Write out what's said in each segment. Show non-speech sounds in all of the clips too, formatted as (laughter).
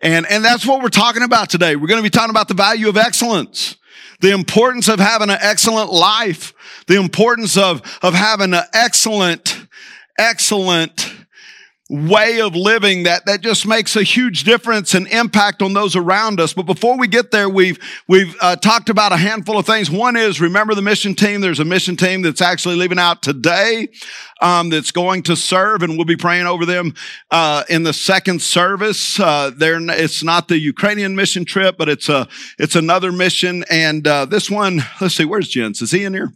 And, and that's what we're talking about today. We're going to be talking about the value of excellence, the importance of having an excellent life, the importance of, of having an excellent, excellent way of living that, that just makes a huge difference and impact on those around us. But before we get there, we've, we've uh, talked about a handful of things. One is remember the mission team. There's a mission team that's actually leaving out today, um, that's going to serve and we'll be praying over them, uh, in the second service. Uh, it's not the Ukrainian mission trip, but it's a, it's another mission. And, uh, this one, let's see, where's Jens? Is he in here?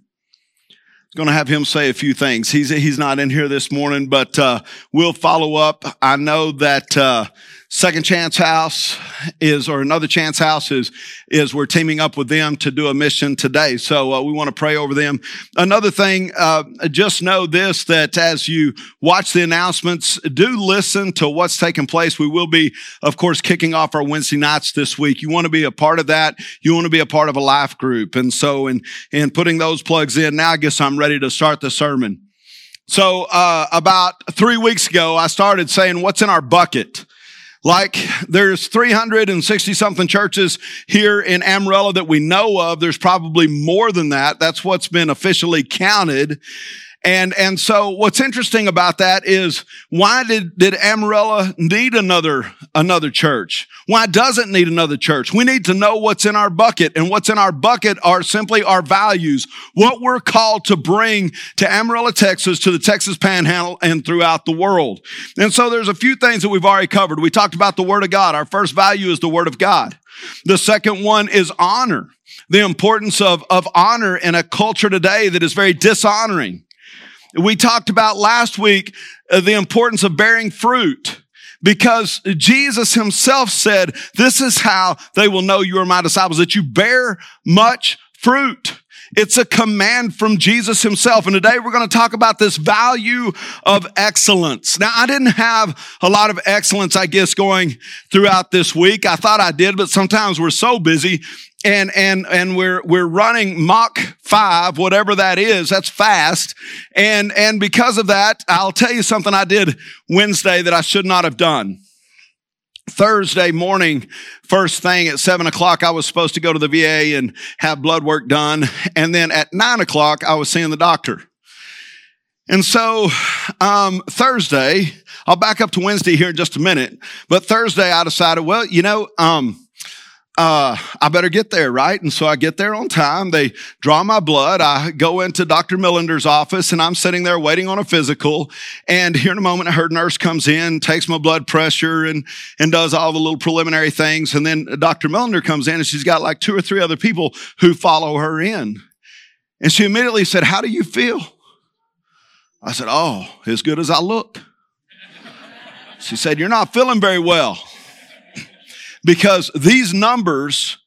Going to have him say a few things. He's he's not in here this morning, but uh, we'll follow up. I know that uh, Second Chance House is, or another Chance House is, is we're teaming up with them to do a mission today. So uh, we want to pray over them. Another thing, uh, just know this, that as you watch the announcements, do listen to what's taking place. We will be, of course, kicking off our Wednesday nights this week. You want to be a part of that. You want to be a part of a life group. And so in, in putting those plugs in, now I guess I'm ready to start the sermon. So, uh, about three weeks ago, I started saying, what's in our bucket? Like there's 360 something churches here in Amarillo that we know of. There's probably more than that. That's what's been officially counted. And, and so what's interesting about that is why did, did Amarillo need another, another church? Why doesn't need another church? We need to know what's in our bucket and what's in our bucket are simply our values, what we're called to bring to Amarillo, Texas, to the Texas Panhandle and throughout the world. And so there's a few things that we've already covered. We talked about the Word of God. Our first value is the Word of God. The second one is honor. The importance of, of honor in a culture today that is very dishonoring. We talked about last week uh, the importance of bearing fruit because Jesus himself said, this is how they will know you are my disciples, that you bear much fruit. It's a command from Jesus himself. And today we're going to talk about this value of excellence. Now, I didn't have a lot of excellence, I guess, going throughout this week. I thought I did, but sometimes we're so busy and and and we're we're running Mach 5 whatever that is that's fast and and because of that I'll tell you something I did Wednesday that I should not have done Thursday morning, first thing at seven o'clock, I was supposed to go to the VA and have blood work done. And then at nine o'clock, I was seeing the doctor. And so, um, Thursday, I'll back up to Wednesday here in just a minute, but Thursday I decided, well, you know, um, uh, I better get there, right? And so I get there on time. They draw my blood. I go into Dr. Millender's office and I'm sitting there waiting on a physical. And here in a moment, her nurse comes in, takes my blood pressure and, and does all the little preliminary things. And then Dr. Millender comes in and she's got like two or three other people who follow her in. And she immediately said, how do you feel? I said, oh, as good as I look. She said, you're not feeling very well because these numbers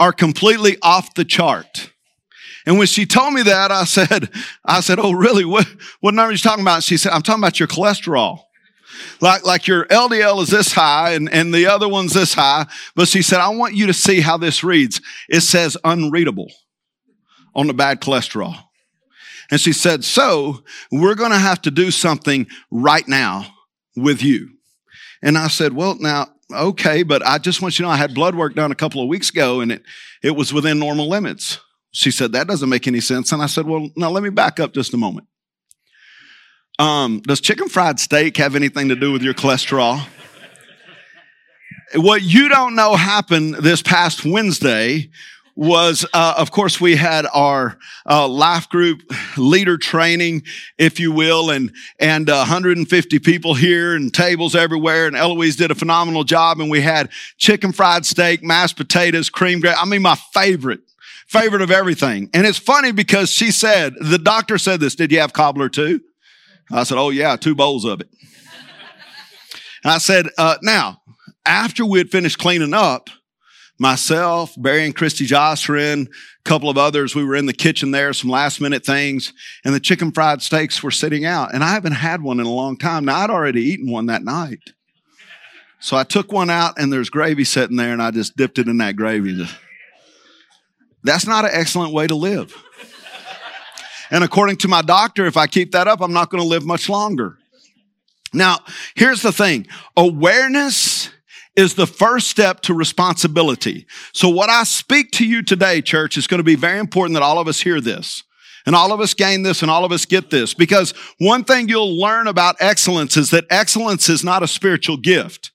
are completely off the chart. And when she told me that, I said, I said, Oh, really? What, what number are you talking about? She said, I'm talking about your cholesterol. Like, like your LDL is this high and, and the other one's this high. But she said, I want you to see how this reads. It says unreadable on the bad cholesterol. And she said, so we're going to have to do something right now with you. And I said, well, now okay, but I just want you to know I had blood work done a couple of weeks ago and it, it was within normal limits. She said, that doesn't make any sense. And I said, well, now let me back up just a moment. Um, does chicken fried steak have anything to do with your cholesterol? what you don't know happened this past Wednesday was, uh, of course, we had our uh, life group leader training, if you will, and and uh, 150 people here and tables everywhere. And Eloise did a phenomenal job. And we had chicken fried steak, mashed potatoes, cream. I mean, my favorite favorite of everything. And it's funny because she said, the doctor said this, did you have cobbler too? I said, oh yeah, two bowls of it. And I said, uh, now, after we had finished cleaning up, myself, Barry and Christy Jocelyn, a couple of others, we were in the kitchen there, some last minute things, and the chicken fried steaks were sitting out. And I haven't had one in a long time. Now, I'd already eaten one that night. So I took one out and there's gravy sitting there and I just dipped it in that gravy. That's not an excellent way to live. And according to my doctor, if I keep that up, I'm not going to live much longer. Now, here's the thing. Awareness is the first step to responsibility. So what I speak to you today, church, is going to be very important that all of us hear this. And all of us gain this and all of us get this because one thing you'll learn about excellence is that excellence is not a spiritual gift.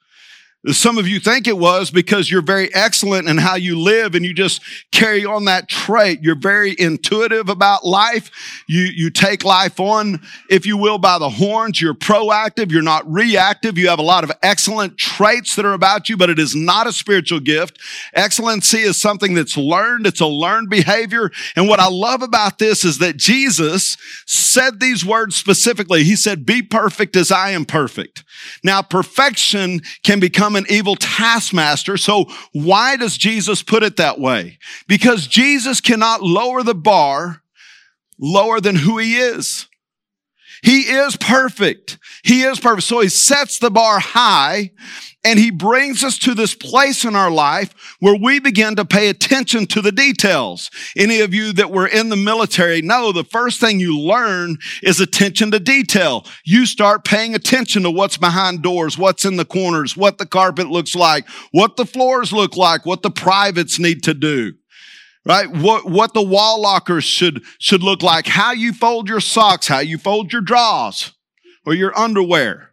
Some of you think it was because you're very excellent in how you live and you just carry on that trait. You're very intuitive about life. You, you take life on, if you will, by the horns. You're proactive. You're not reactive. You have a lot of excellent traits that are about you, but it is not a spiritual gift. Excellency is something that's learned. It's a learned behavior. And what I love about this is that Jesus said these words specifically. He said, be perfect as I am perfect. Now, perfection can become an evil taskmaster. So why does Jesus put it that way? Because Jesus cannot lower the bar lower than who he is. He is perfect. He is perfect. So he sets the bar high and he brings us to this place in our life where we begin to pay attention to the details. Any of you that were in the military know the first thing you learn is attention to detail. You start paying attention to what's behind doors, what's in the corners, what the carpet looks like, what the floors look like, what the privates need to do right? What, what the wall lockers should, should look like, how you fold your socks, how you fold your drawers or your underwear.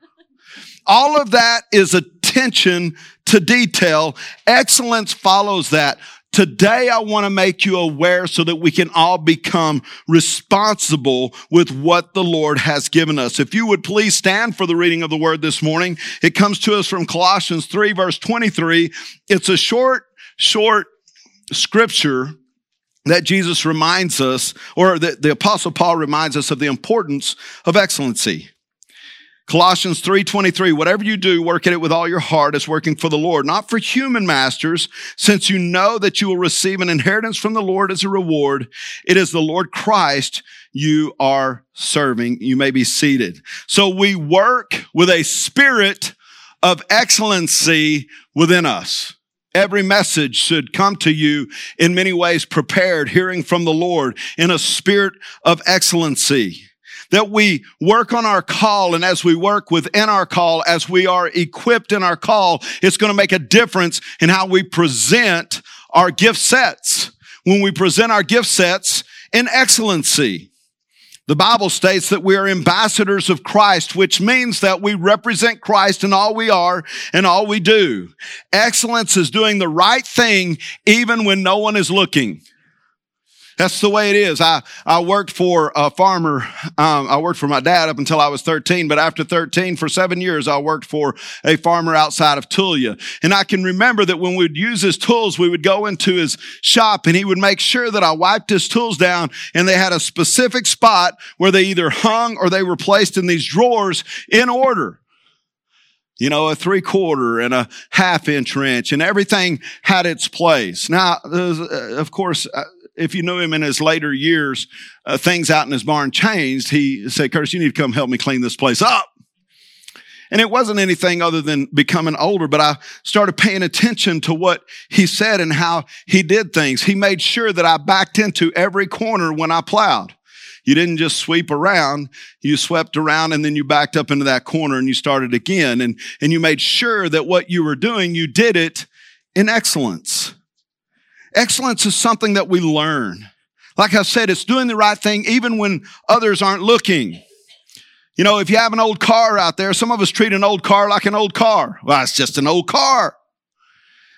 All of that is attention to detail. Excellence follows that. Today, I want to make you aware so that we can all become responsible with what the Lord has given us. If you would please stand for the reading of the word this morning. It comes to us from Colossians 3 verse 23. It's a short, short scripture that Jesus reminds us, or that the apostle Paul reminds us of the importance of excellency. Colossians 3:23 Whatever you do work at it with all your heart as working for the Lord not for human masters since you know that you will receive an inheritance from the Lord as a reward. It is the Lord Christ you are serving. You may be seated. So we work with a spirit of excellency within us Every message should come to you in many ways prepared, hearing from the Lord in a spirit of excellency that we work on our call. And as we work within our call, as we are equipped in our call, it's going to make a difference in how we present our gift sets. When we present our gift sets in excellency. The Bible states that we are ambassadors of Christ, which means that we represent Christ in all we are and all we do. Excellence is doing the right thing even when no one is looking. That's the way it is. I, I worked for a farmer. Um, I worked for my dad up until I was 13, but after 13, for seven years, I worked for a farmer outside of Tulia. And I can remember that when we'd use his tools, we would go into his shop and he would make sure that I wiped his tools down and they had a specific spot where they either hung or they were placed in these drawers in order you know, a three quarter and a half inch wrench and everything had its place. Now, uh, of course, uh, if you knew him in his later years, uh, things out in his barn changed. He said, Curtis, you need to come help me clean this place up. And it wasn't anything other than becoming older, but I started paying attention to what he said and how he did things. He made sure that I backed into every corner when I plowed. You didn't just sweep around, you swept around and then you backed up into that corner and you started again. And, and you made sure that what you were doing, you did it in excellence. Excellence is something that we learn. Like I said, it's doing the right thing even when others aren't looking. You know, if you have an old car out there, some of us treat an old car like an old car. Well, it's just an old car,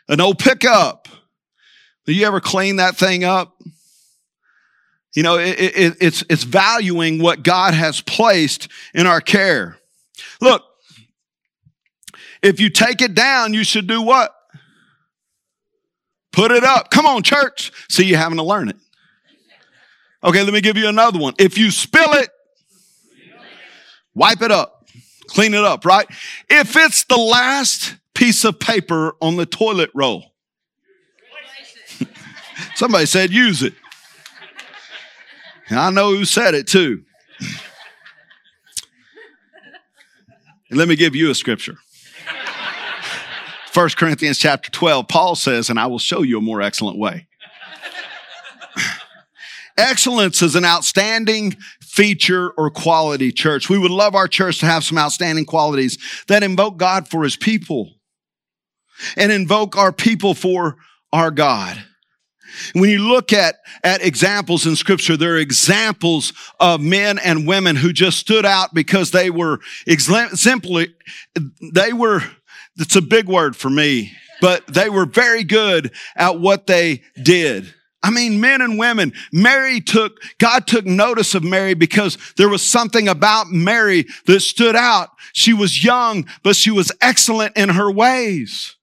an old pickup. Do you ever clean that thing up? You know, it, it, it's, it's valuing what God has placed in our care. Look, if you take it down, you should do what? Put it up. Come on, church. See, you having to learn it. Okay, let me give you another one. If you spill it, wipe it up, clean it up, right? If it's the last piece of paper on the toilet roll, (laughs) somebody said use it. And I know who said it too. And let me give you a scripture. 1 Corinthians chapter 12, Paul says, and I will show you a more excellent way. Excellence is an outstanding feature or quality, church. We would love our church to have some outstanding qualities that invoke God for his people. and invoke our people for our God. When you look at, at examples in scripture, there are examples of men and women who just stood out because they were simply, they were, it's a big word for me, but they were very good at what they did. I mean, men and women. Mary took, God took notice of Mary because there was something about Mary that stood out. She was young, but she was excellent in her ways.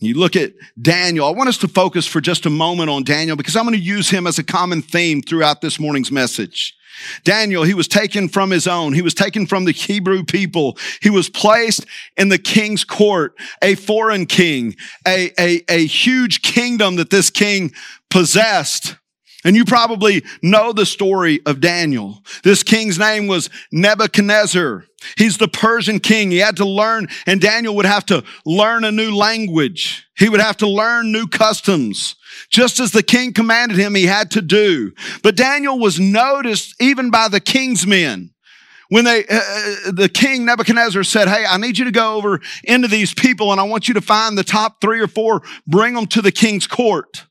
You look at Daniel. I want us to focus for just a moment on Daniel because I'm going to use him as a common theme throughout this morning's message. Daniel, he was taken from his own. He was taken from the Hebrew people. He was placed in the king's court, a foreign king, a, a, a huge kingdom that this king possessed. And you probably know the story of Daniel. This king's name was Nebuchadnezzar. He's the Persian king. He had to learn, and Daniel would have to learn a new language. He would have to learn new customs. Just as the king commanded him, he had to do. But Daniel was noticed even by the king's men. When they, uh, uh the king Nebuchadnezzar said, Hey, I need you to go over into these people and I want you to find the top three or four, bring them to the king's court.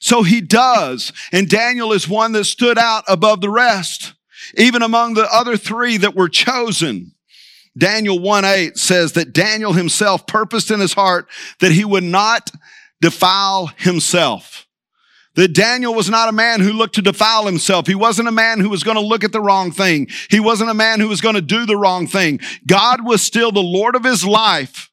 So he does. And Daniel is one that stood out above the rest, even among the other three that were chosen. Daniel 1 8 says that Daniel himself purposed in his heart that he would not defile himself. That Daniel was not a man who looked to defile himself. He wasn't a man who was going to look at the wrong thing. He wasn't a man who was going to do the wrong thing. God was still the Lord of his life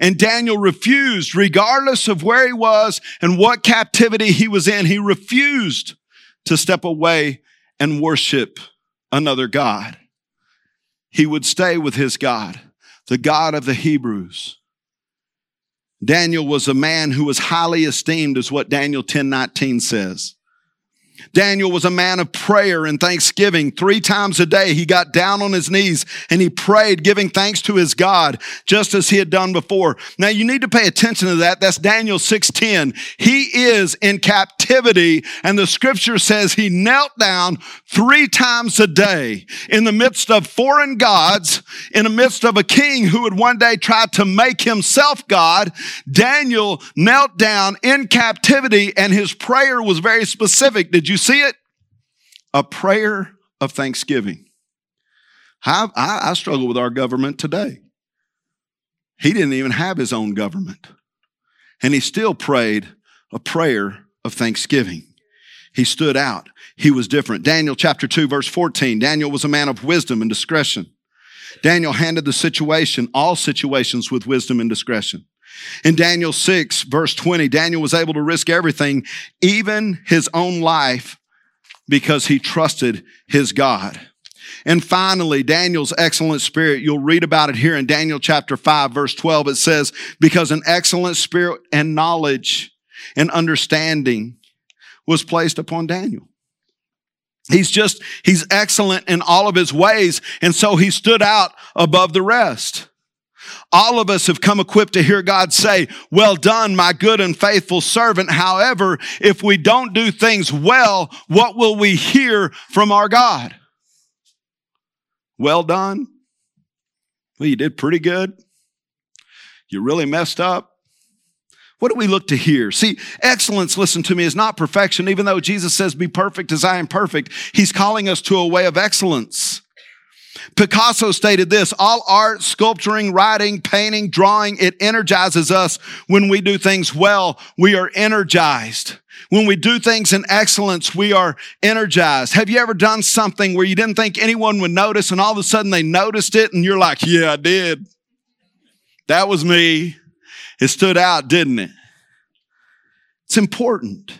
and Daniel refused, regardless of where he was and what captivity he was in, he refused to step away and worship another God. He would stay with his God, the God of the Hebrews. Daniel was a man who was highly esteemed, is what Daniel 10 19 says. Daniel was a man of prayer and thanksgiving. Three times a day, he got down on his knees and he prayed, giving thanks to his God, just as he had done before. Now, you need to pay attention to that. That's Daniel 6:10. He is in captivity, and the scripture says he knelt down three times a day in the midst of foreign gods, in the midst of a king who would one day try to make himself God. Daniel knelt down in captivity, and his prayer was very specific. Did you see it? A prayer of thanksgiving. I, I, I struggle with our government today. He didn't even have his own government. And he still prayed a prayer of thanksgiving. He stood out. He was different. Daniel chapter 2 verse 14. Daniel was a man of wisdom and discretion. Daniel handled the situation, all situations with wisdom and discretion. In Daniel 6, verse 20, Daniel was able to risk everything, even his own life, because he trusted his God. And finally, Daniel's excellent spirit, you'll read about it here in Daniel chapter 5, verse 12. It says, because an excellent spirit and knowledge and understanding was placed upon Daniel. He's just, he's excellent in all of his ways. And so he stood out above the rest. All of us have come equipped to hear God say, well done, my good and faithful servant. However, if we don't do things well, what will we hear from our God? Well done. Well, you did pretty good. You really messed up. What do we look to hear? See, excellence, listen to me, is not perfection. Even though Jesus says, be perfect as I am perfect, he's calling us to a way of excellence. Picasso stated this, all art, sculpturing, writing, painting, drawing, it energizes us when we do things well. We are energized. When we do things in excellence, we are energized. Have you ever done something where you didn't think anyone would notice and all of a sudden they noticed it and you're like, yeah, I did. That was me. It stood out, didn't it? It's important.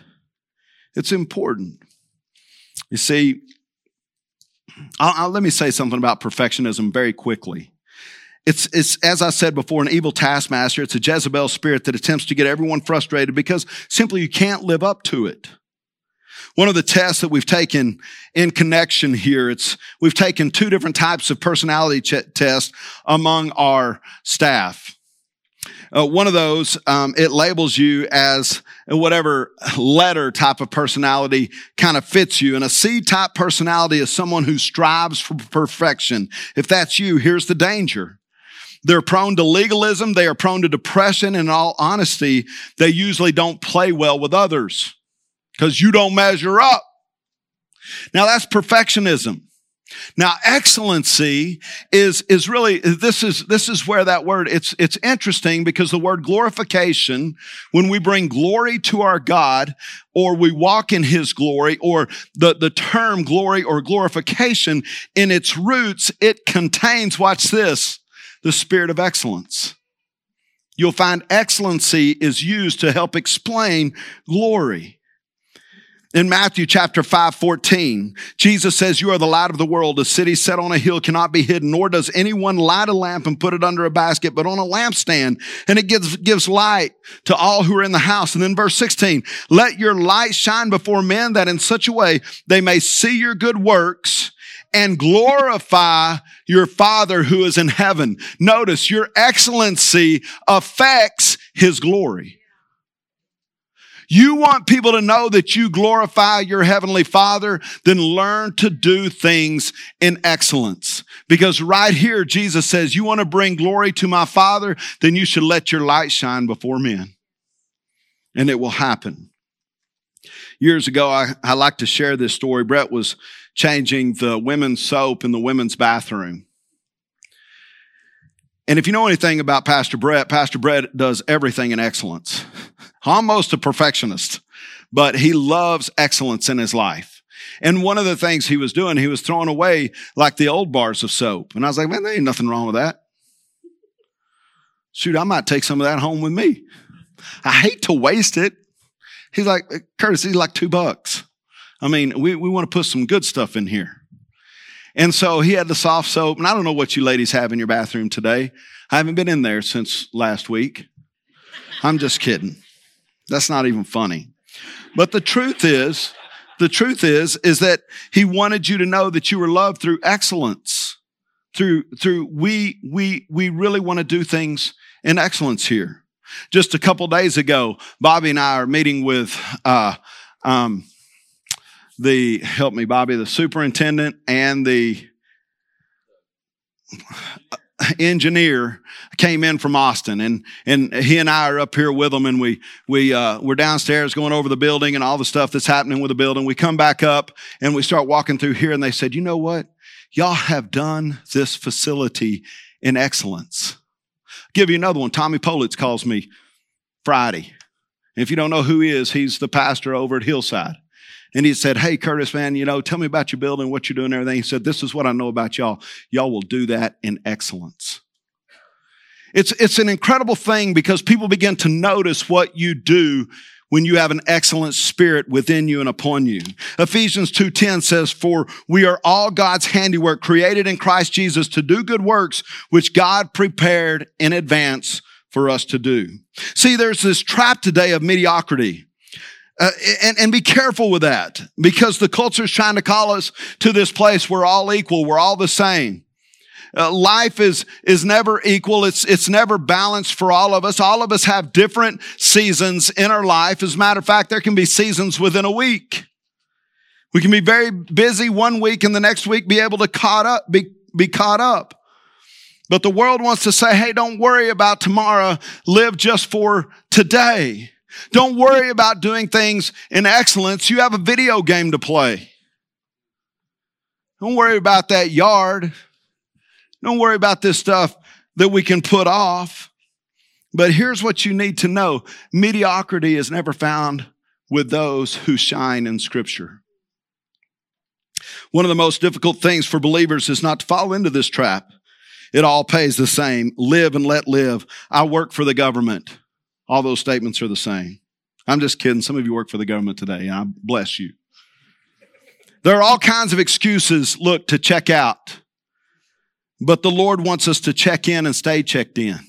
It's important. You see, I'll, I'll, let me say something about perfectionism very quickly. It's, it's, as I said before, an evil taskmaster. It's a Jezebel spirit that attempts to get everyone frustrated because simply you can't live up to it. One of the tests that we've taken in connection here, it's, we've taken two different types of personality ch- tests among our staff. Uh, one of those, um, it labels you as whatever letter type of personality kind of fits you. And a C type personality is someone who strives for perfection. If that's you, here's the danger. They're prone to legalism. They are prone to depression. And in all honesty, they usually don't play well with others because you don't measure up. Now that's perfectionism. Now, excellency is, is really, this is, this is where that word, it's, it's interesting because the word glorification, when we bring glory to our God, or we walk in his glory, or the, the term glory or glorification, in its roots, it contains, watch this, the spirit of excellence. You'll find excellency is used to help explain glory. In Matthew chapter 5, 14, Jesus says, You are the light of the world. A city set on a hill cannot be hidden, nor does anyone light a lamp and put it under a basket, but on a lampstand, and it gives, gives light to all who are in the house. And then verse 16, let your light shine before men that in such a way they may see your good works and glorify your Father who is in heaven. Notice your excellency affects his glory. You want people to know that you glorify your heavenly father, then learn to do things in excellence. Because right here, Jesus says, you want to bring glory to my father, then you should let your light shine before men. And it will happen. Years ago, I, I like to share this story. Brett was changing the women's soap in the women's bathroom. And if you know anything about Pastor Brett, Pastor Brett does everything in excellence (laughs) almost a perfectionist, but he loves excellence in his life. And one of the things he was doing, he was throwing away like the old bars of soap. And I was like, man, there ain't nothing wrong with that. Shoot, I might take some of that home with me. I hate to waste it. He's like, Curtis, he's like two bucks. I mean, we, we want to put some good stuff in here. And so he had the soft soap. And I don't know what you ladies have in your bathroom today. I haven't been in there since last week. I'm just kidding. That's not even funny. But the truth is, the truth is, is that he wanted you to know that you were loved through excellence. Through, through, we, we, we really want to do things in excellence here. Just a couple days ago, Bobby and I are meeting with, uh, um, the, help me, Bobby, the superintendent and the, engineer came in from Austin and, and he and I are up here with him and we, we, uh, we're downstairs going over the building and all the stuff that's happening with the building. We come back up and we start walking through here and they said, you know what? Y'all have done this facility in excellence. I'll give you another one. Tommy Politz calls me Friday. if you don't know who he is, he's the pastor over at Hillside. And he said, Hey, Curtis, man, you know, tell me about your building, what you're doing, everything. He said, This is what I know about y'all. Y'all will do that in excellence. It's, it's an incredible thing because people begin to notice what you do when you have an excellent spirit within you and upon you. Ephesians 2:10 says for we are all God's handiwork created in Christ Jesus to do good works which God prepared in advance for us to do. See there's this trap today of mediocrity. Uh, and, and be careful with that because the culture is trying to call us to this place we're all equal, we're all the same. Uh, life is is never equal. It's it's never balanced for all of us. All of us have different seasons in our life. As a matter of fact, there can be seasons within a week. We can be very busy one week and the next week be able to caught up be be caught up. But the world wants to say, "Hey, don't worry about tomorrow. Live just for today." Don't worry about doing things in excellence. You have a video game to play. Don't worry about that yard. Don't worry about this stuff that we can put off. But here's what you need to know mediocrity is never found with those who shine in Scripture. One of the most difficult things for believers is not to fall into this trap. It all pays the same. Live and let live. I work for the government. All those statements are the same. I'm just kidding. Some of you work for the government today, and I bless you. There are all kinds of excuses, look, to check out. But the Lord wants us to check in and stay checked in.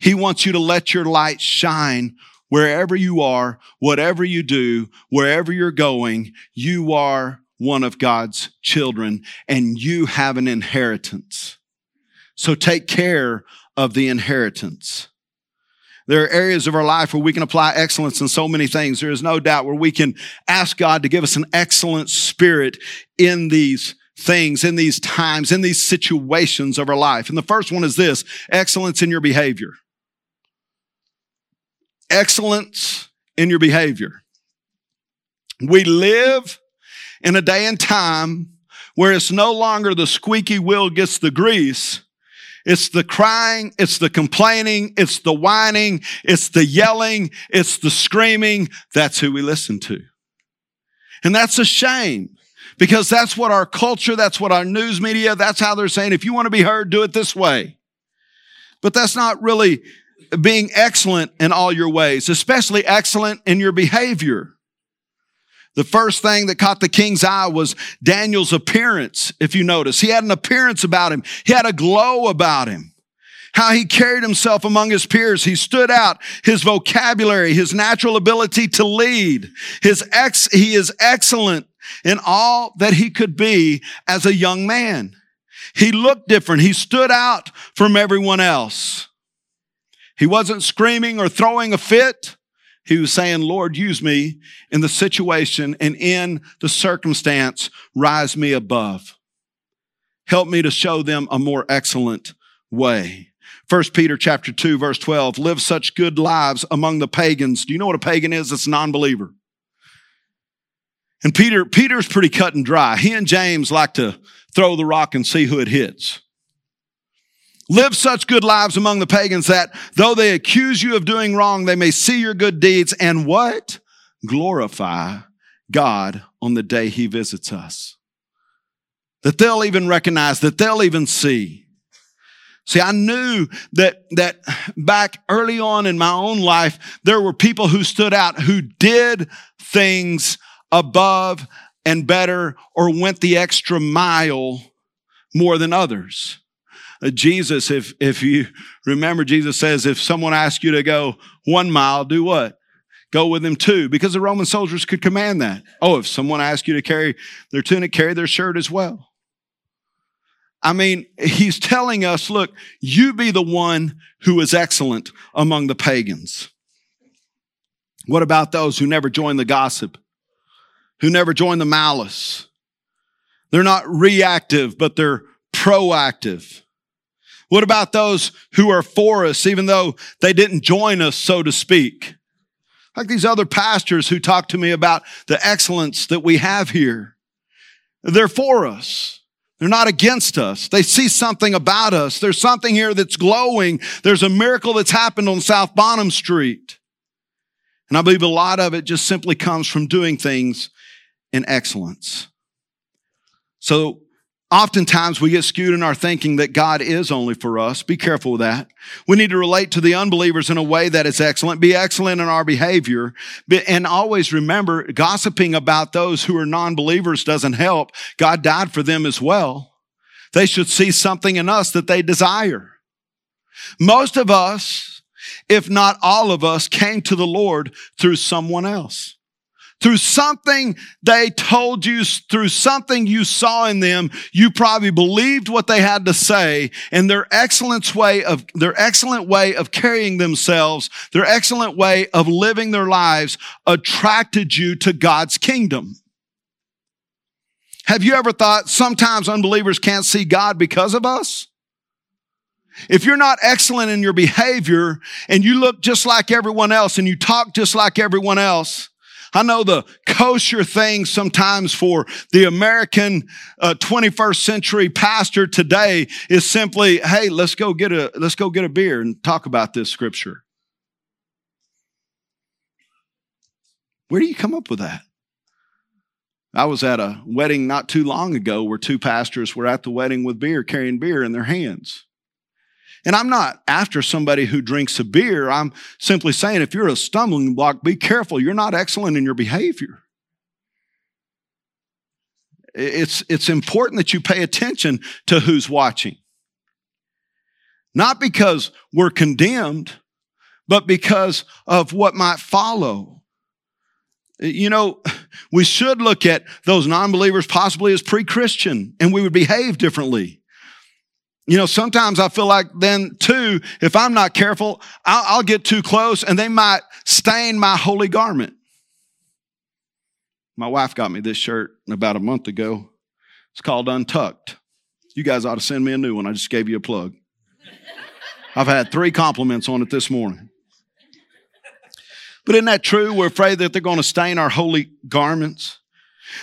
He wants you to let your light shine wherever you are, whatever you do, wherever you're going. You are one of God's children and you have an inheritance. So take care of the inheritance. There are areas of our life where we can apply excellence in so many things. There is no doubt where we can ask God to give us an excellent spirit in these things in these times, in these situations of our life. And the first one is this excellence in your behavior. Excellence in your behavior. We live in a day and time where it's no longer the squeaky wheel gets the grease. It's the crying, it's the complaining, it's the whining, it's the yelling, it's the screaming. That's who we listen to. And that's a shame because that's what our culture, that's what our news media, that's how they're saying, if you want to be heard, do it this way. But that's not really being excellent in all your ways, especially excellent in your behavior. The first thing that caught the king's eye was Daniel's appearance, if you notice. He had an appearance about him. He had a glow about him. How he carried himself among his peers. He stood out. His vocabulary, his natural ability to lead. His ex, he is excellent in all that he could be as a young man. He looked different. He stood out from everyone else. He wasn't screaming or throwing a fit. He was saying, Lord, use me in the situation and in the circumstance, rise me above. Help me to show them a more excellent way. First Peter chapter 2 verse 12, live such good lives among the pagans. Do you know what a pagan is? It's a non-believer. And Peter, Peter's pretty cut and dry. He and James like to throw the rock and see who it hits. Live such good lives among the pagans that though they accuse you of doing wrong, they may see your good deeds and what? Glorify God on the day he visits us. That they'll even recognize, that they'll even see. See, I knew that, that back early on in my own life, there were people who stood out who did things above and better or went the extra mile more than others. Uh, Jesus, if, if you remember, Jesus says, if someone asks you to go one mile, do what? Go with them two, because the Roman soldiers could command that. Oh, if someone asks you to carry their tunic, carry their shirt as well. I mean, he's telling us, look, you be the one who is excellent among the pagans. What about those who never join the gossip? Who never join the malice? They're not reactive, but they're proactive. What about those who are for us, even though they didn't join us, so to speak? Like these other pastors who talk to me about the excellence that we have here. They're for us. They're not against us. They see something about us. There's something here that's glowing. There's a miracle that's happened on South Bonham Street. And I believe a lot of it just simply comes from doing things in excellence. So Oftentimes we get skewed in our thinking that God is only for us. Be careful with that. We need to relate to the unbelievers in a way that is excellent. Be excellent in our behavior. And always remember, gossiping about those who are non-believers doesn't help. God died for them as well. They should see something in us that they desire. Most of us, if not all of us, came to the Lord through someone else through something they told you, through something you saw in them, you probably believed what they had to say and their excellent way of, their excellent way of carrying themselves, their excellent way of living their lives attracted you to God's kingdom. Have you ever thought sometimes unbelievers can't see God because of us? If you're not excellent in your behavior and you look just like everyone else and you talk just like everyone else, I know the kosher thing sometimes for the American uh, 21st century pastor today is simply, hey, let's go get a let's go get a beer and talk about this scripture. Where do you come up with that? I was at a wedding not too long ago where two pastors were at the wedding with beer, carrying beer in their hands. And I'm not after somebody who drinks a beer. I'm simply saying if you're a stumbling block, be careful. You're not excellent in your behavior. It's, it's important that you pay attention to who's watching. Not because we're condemned, but because of what might follow. You know, we should look at those non believers possibly as pre Christian and we would behave differently. You know, sometimes I feel like then too, if I'm not careful, I'll, I'll, get too close and they might stain my holy garment. My wife got me this shirt about a month ago. It's called Untucked. You guys ought to send me a new one. I just gave you a plug. (laughs) I've had three compliments on it this morning. But isn't that true? We're afraid that they're going to stain our holy garments.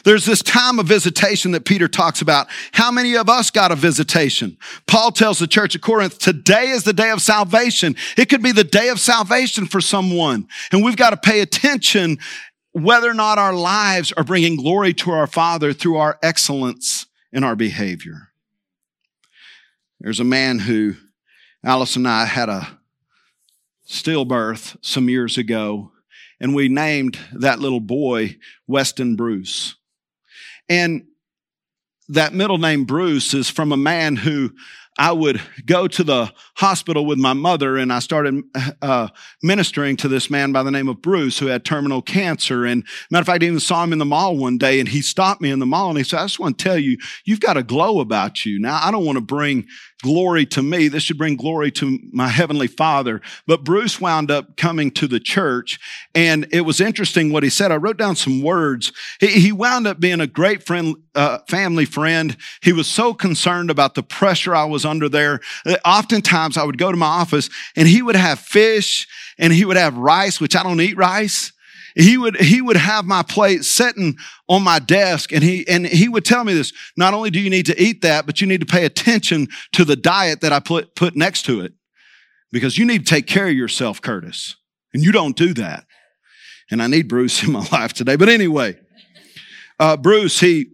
There's this time of visitation that Peter talks about. How many of us got a visitation? Paul tells the church of Corinth, today is the day of salvation. It could be the day of salvation for someone. And we've got to pay attention whether or not our lives are bringing glory to our Father through our excellence in our behavior. There's a man who, Alice and I had a stillbirth some years ago and we named that little boy Weston Bruce. And that middle name Bruce is from a man who I would go to the hospital with my mother and I started uh, ministering to this man by the name of Bruce who had terminal cancer. And matter of fact, I even saw him in the mall one day and he stopped me in the mall and he said, I just want to tell you, you've got a glow about you. Now, I don't want to bring glory to me. This should bring glory to my heavenly father. But Bruce wound up coming to the church and it was interesting what he said. I wrote down some words. He, wound up being a great friend, uh, family friend. He was so concerned about the pressure I was under there. Oftentimes I would go to my office and he would have fish and he would have rice, which I don't eat rice he would he would have my plate sitting on my desk and he and he would tell me this not only do you need to eat that but you need to pay attention to the diet that i put put next to it because you need to take care of yourself curtis and you don't do that. And i need bruce (laughs) in my life today. But anyway uh, bruce he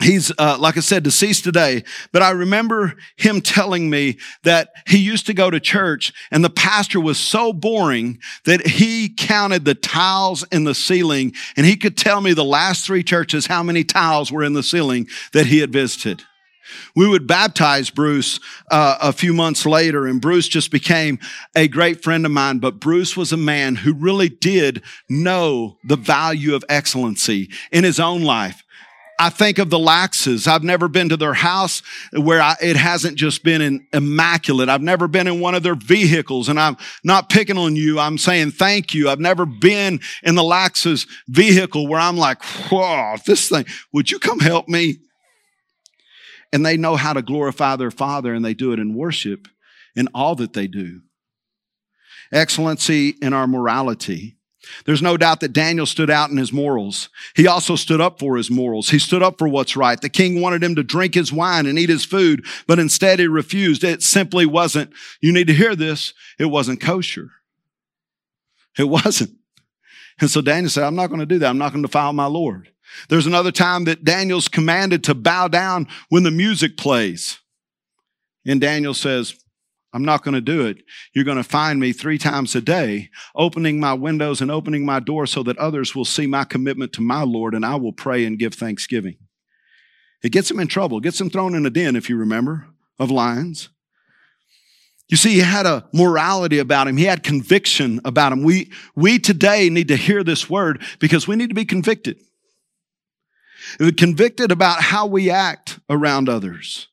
He's, uh, like I said, deceased today, but I remember him telling me that he used to go to church and the pastor was so boring that he counted the tiles in the ceiling and he could tell me the last three churches how many tiles were in the ceiling that he had visited. We would baptize Bruce uh, a few months later, and Bruce just became a great friend of mine. But Bruce was a man who really did know the value of excellency in his own life. I think of the Laxes. I've never been to their house where I, it hasn't just been immaculate. I've never been in one of their vehicles and I'm not picking on you. I'm saying thank you. I've never been in the Laxes vehicle where I'm like, whoa, this thing, would you come help me? And they know how to glorify their father and they do it in worship in all that they do. Excellency in our morality. There's no doubt that Daniel stood out in his morals. He also stood up for his morals. He stood up for what's right. The king wanted him to drink his wine and eat his food, but instead he refused. It simply wasn't, you need to hear this, it wasn't kosher. It (laughs) wasn't. And so Daniel said, I'm not going to do that. I'm not going to defile my Lord. There's another time that Daniel's commanded to bow down when the music plays. And Daniel says, I'm not going to do it. You're going to find me three times a day, opening my windows and opening my door so that others will see my commitment to my Lord and I will pray and give thanksgiving. It gets him in trouble, gets him thrown in a den, if you remember, of lions. You see, he had a morality about him. He had conviction about him. We, we today need to hear this word because we need to be convicted. Convicted about how we act around others.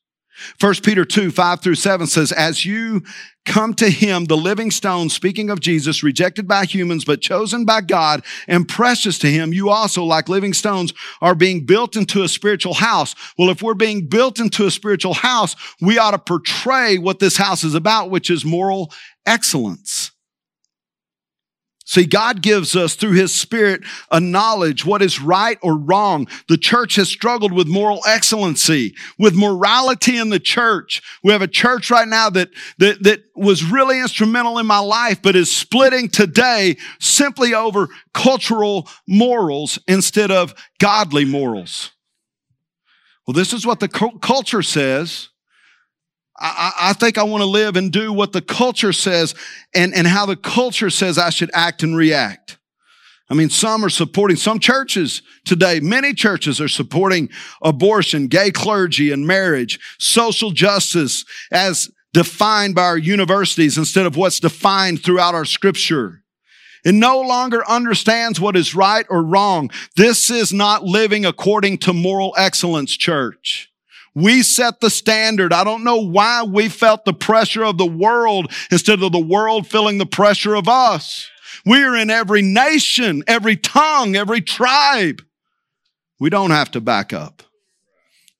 1 Peter 2, 5 through 7 says, As you come to him, the living stone, speaking of Jesus, rejected by humans, but chosen by God and precious to him, you also, like living stones, are being built into a spiritual house. Well, if we're being built into a spiritual house, we ought to portray what this house is about, which is moral excellence. See, God gives us through His Spirit a knowledge what is right or wrong. The church has struggled with moral excellency, with morality in the church. We have a church right now that, that, that was really instrumental in my life, but is splitting today simply over cultural morals instead of godly morals. Well, this is what the culture says. I, I think I want to live and do what the culture says and, and how the culture says I should act and react. I mean, some are supporting, some churches today, many churches are supporting abortion, gay clergy and marriage, social justice as defined by our universities instead of what's defined throughout our scripture. It no longer understands what is right or wrong. This is not living according to moral excellence, church. We set the standard. I don't know why we felt the pressure of the world instead of the world feeling the pressure of us. We are in every nation, every tongue, every tribe. We don't have to back up.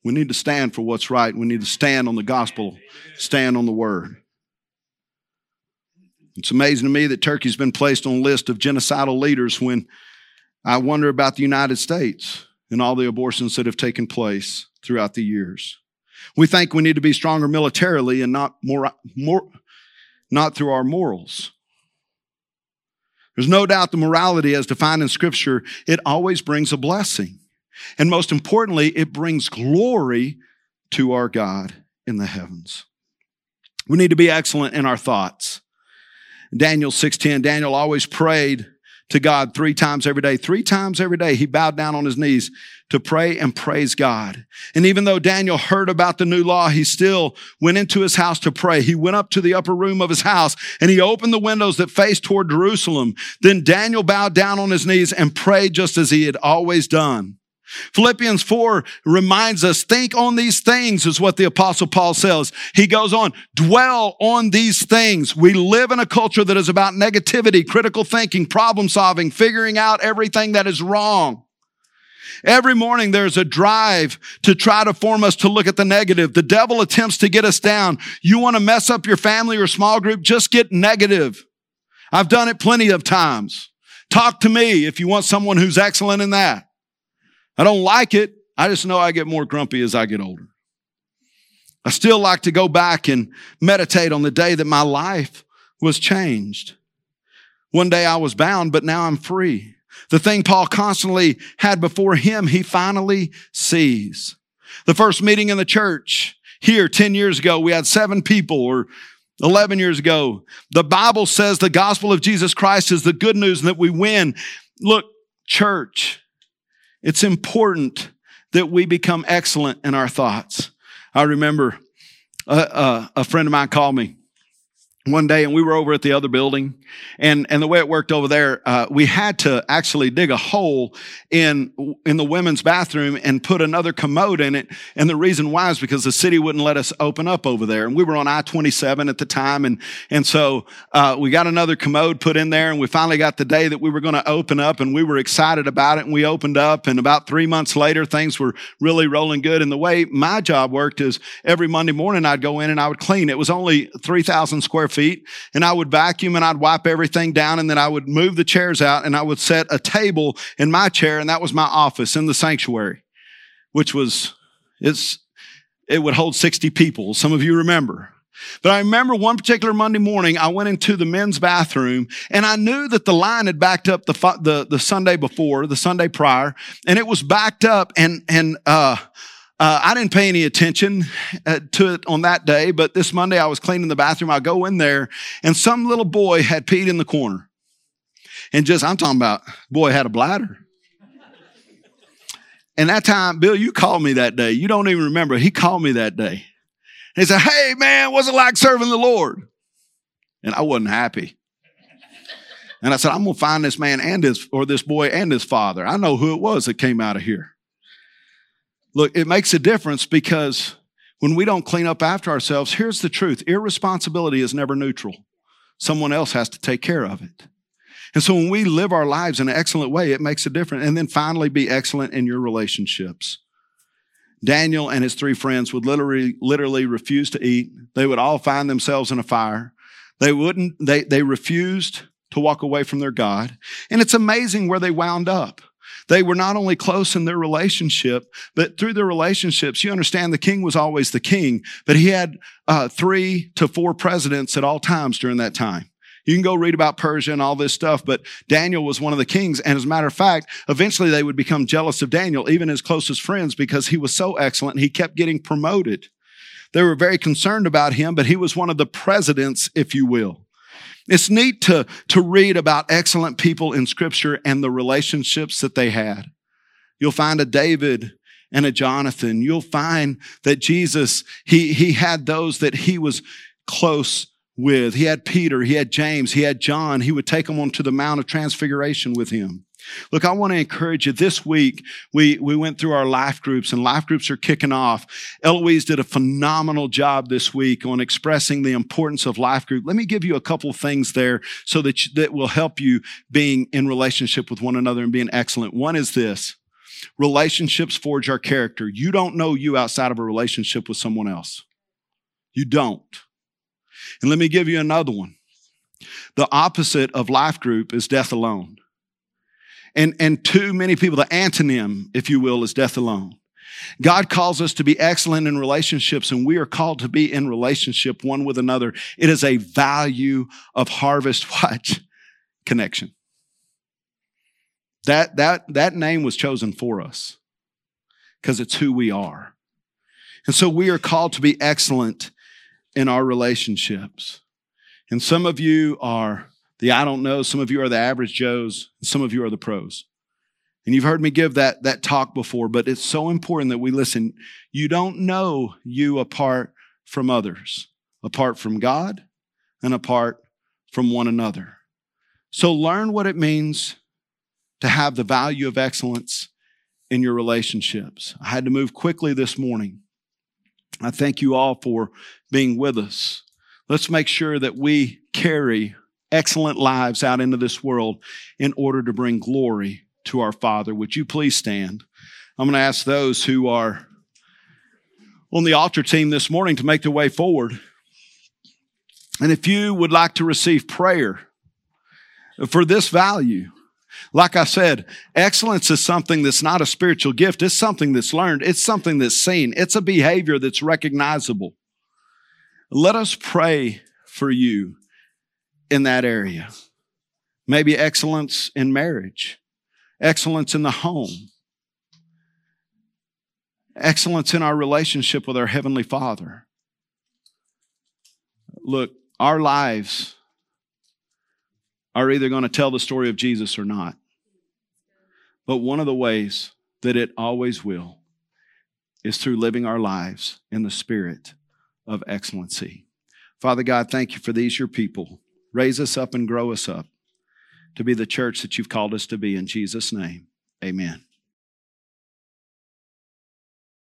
We need to stand for what's right. We need to stand on the gospel, stand on the word. It's amazing to me that Turkey's been placed on a list of genocidal leaders when I wonder about the United States and all the abortions that have taken place throughout the years. We think we need to be stronger militarily and not more, more not through our morals. There's no doubt the morality as defined in scripture, it always brings a blessing. And most importantly, it brings glory to our God in the heavens. We need to be excellent in our thoughts. Daniel 6:10, Daniel always prayed to God three times every day. Three times every day, he bowed down on his knees to pray and praise God. And even though Daniel heard about the new law, he still went into his house to pray. He went up to the upper room of his house and he opened the windows that faced toward Jerusalem. Then Daniel bowed down on his knees and prayed just as he had always done. Philippians 4 reminds us, think on these things is what the apostle Paul says. He goes on, dwell on these things. We live in a culture that is about negativity, critical thinking, problem solving, figuring out everything that is wrong. Every morning there's a drive to try to form us to look at the negative. The devil attempts to get us down. You want to mess up your family or small group? Just get negative. I've done it plenty of times. Talk to me if you want someone who's excellent in that. I don't like it. I just know I get more grumpy as I get older. I still like to go back and meditate on the day that my life was changed. One day I was bound, but now I'm free. The thing Paul constantly had before him, he finally sees. The first meeting in the church here 10 years ago, we had seven people or 11 years ago. The Bible says the gospel of Jesus Christ is the good news and that we win. Look, church, it's important that we become excellent in our thoughts. I remember a, a, a friend of mine called me one day and we were over at the other building. And and the way it worked over there uh, we had to actually dig a hole in in the women's bathroom and put another commode in it. And the reason why is because the city wouldn't let us open up over there. And we were on i-27 at the time. And and so uh, we got another commode put in there and we finally got the day that we were going to open up and we were excited about it. And we opened up and about three months later things were really rolling good. And the way my job worked is every monday morning i'd go in and i would clean. It was only 3000 square feet feet and I would vacuum and I'd wipe everything down and then I would move the chairs out and I would set a table in my chair and that was my office in the sanctuary, which was, it's, it would hold 60 people. Some of you remember. But I remember one particular Monday morning, I went into the men's bathroom and I knew that the line had backed up the, the, the Sunday before, the Sunday prior, and it was backed up and, and, uh, uh, I didn't pay any attention uh, to it on that day, but this Monday I was cleaning the bathroom. I go in there and some little boy had peed in the corner. And just, I'm talking about, boy had a bladder. And that time, Bill, you called me that day. You don't even remember. He called me that day. He said, Hey, man, what's it like serving the Lord? And I wasn't happy. And I said, I'm going to find this man and his, or this boy and his father. I know who it was that came out of here. Look, it makes a difference because when we don't clean up after ourselves, here's the truth irresponsibility is never neutral. Someone else has to take care of it. And so when we live our lives in an excellent way, it makes a difference. And then finally, be excellent in your relationships. Daniel and his three friends would literally, literally refuse to eat. They would all find themselves in a fire. They wouldn't, they, they refused to walk away from their God. And it's amazing where they wound up. They were not only close in their relationship, but through their relationships, you understand the king was always the king, but he had uh, three to four presidents at all times during that time. You can go read about Persia and all this stuff, but Daniel was one of the kings. And as a matter of fact, eventually they would become jealous of Daniel, even his closest friends, because he was so excellent. He kept getting promoted. They were very concerned about him, but he was one of the presidents, if you will. It's neat to, to read about excellent people in scripture and the relationships that they had. You'll find a David and a Jonathan. You'll find that Jesus, he, he had those that he was close with. He had Peter, he had James, he had John. He would take them onto the Mount of Transfiguration with him. Look, I want to encourage you. This week, we, we went through our life groups and life groups are kicking off. Eloise did a phenomenal job this week on expressing the importance of life group. Let me give you a couple things there so that, you, that will help you being in relationship with one another and being excellent. One is this. Relationships forge our character. You don't know you outside of a relationship with someone else. You don't. And let me give you another one. The opposite of life group is death alone. And, and too many people, the antonym, if you will, is death alone. God calls us to be excellent in relationships, and we are called to be in relationship one with another. It is a value of harvest (laughs) What? connection. That, that, that name was chosen for us because it's who we are. And so we are called to be excellent in our relationships. And some of you are the I don't know, some of you are the average Joes, some of you are the pros. And you've heard me give that, that talk before, but it's so important that we listen. You don't know you apart from others, apart from God and apart from one another. So learn what it means to have the value of excellence in your relationships. I had to move quickly this morning. I thank you all for being with us. Let's make sure that we carry excellent lives out into this world in order to bring glory to our Father. Would you please stand? I'm going to ask those who are on the altar team this morning to make their way forward. And if you would like to receive prayer for this value, like I said, excellence is something that's not a spiritual gift. It's something that's learned. It's something that's seen. It's a behavior that's recognizable. Let us pray for you in that area. Maybe excellence in marriage, excellence in the home, excellence in our relationship with our Heavenly Father. Look, our lives are either going to tell the story of Jesus or not. But one of the ways that it always will is through living our lives in the spirit of excellency. Father God, thank you for these, your people. Raise us up and grow us up to be the church that you've called us to be. In Jesus' name, amen.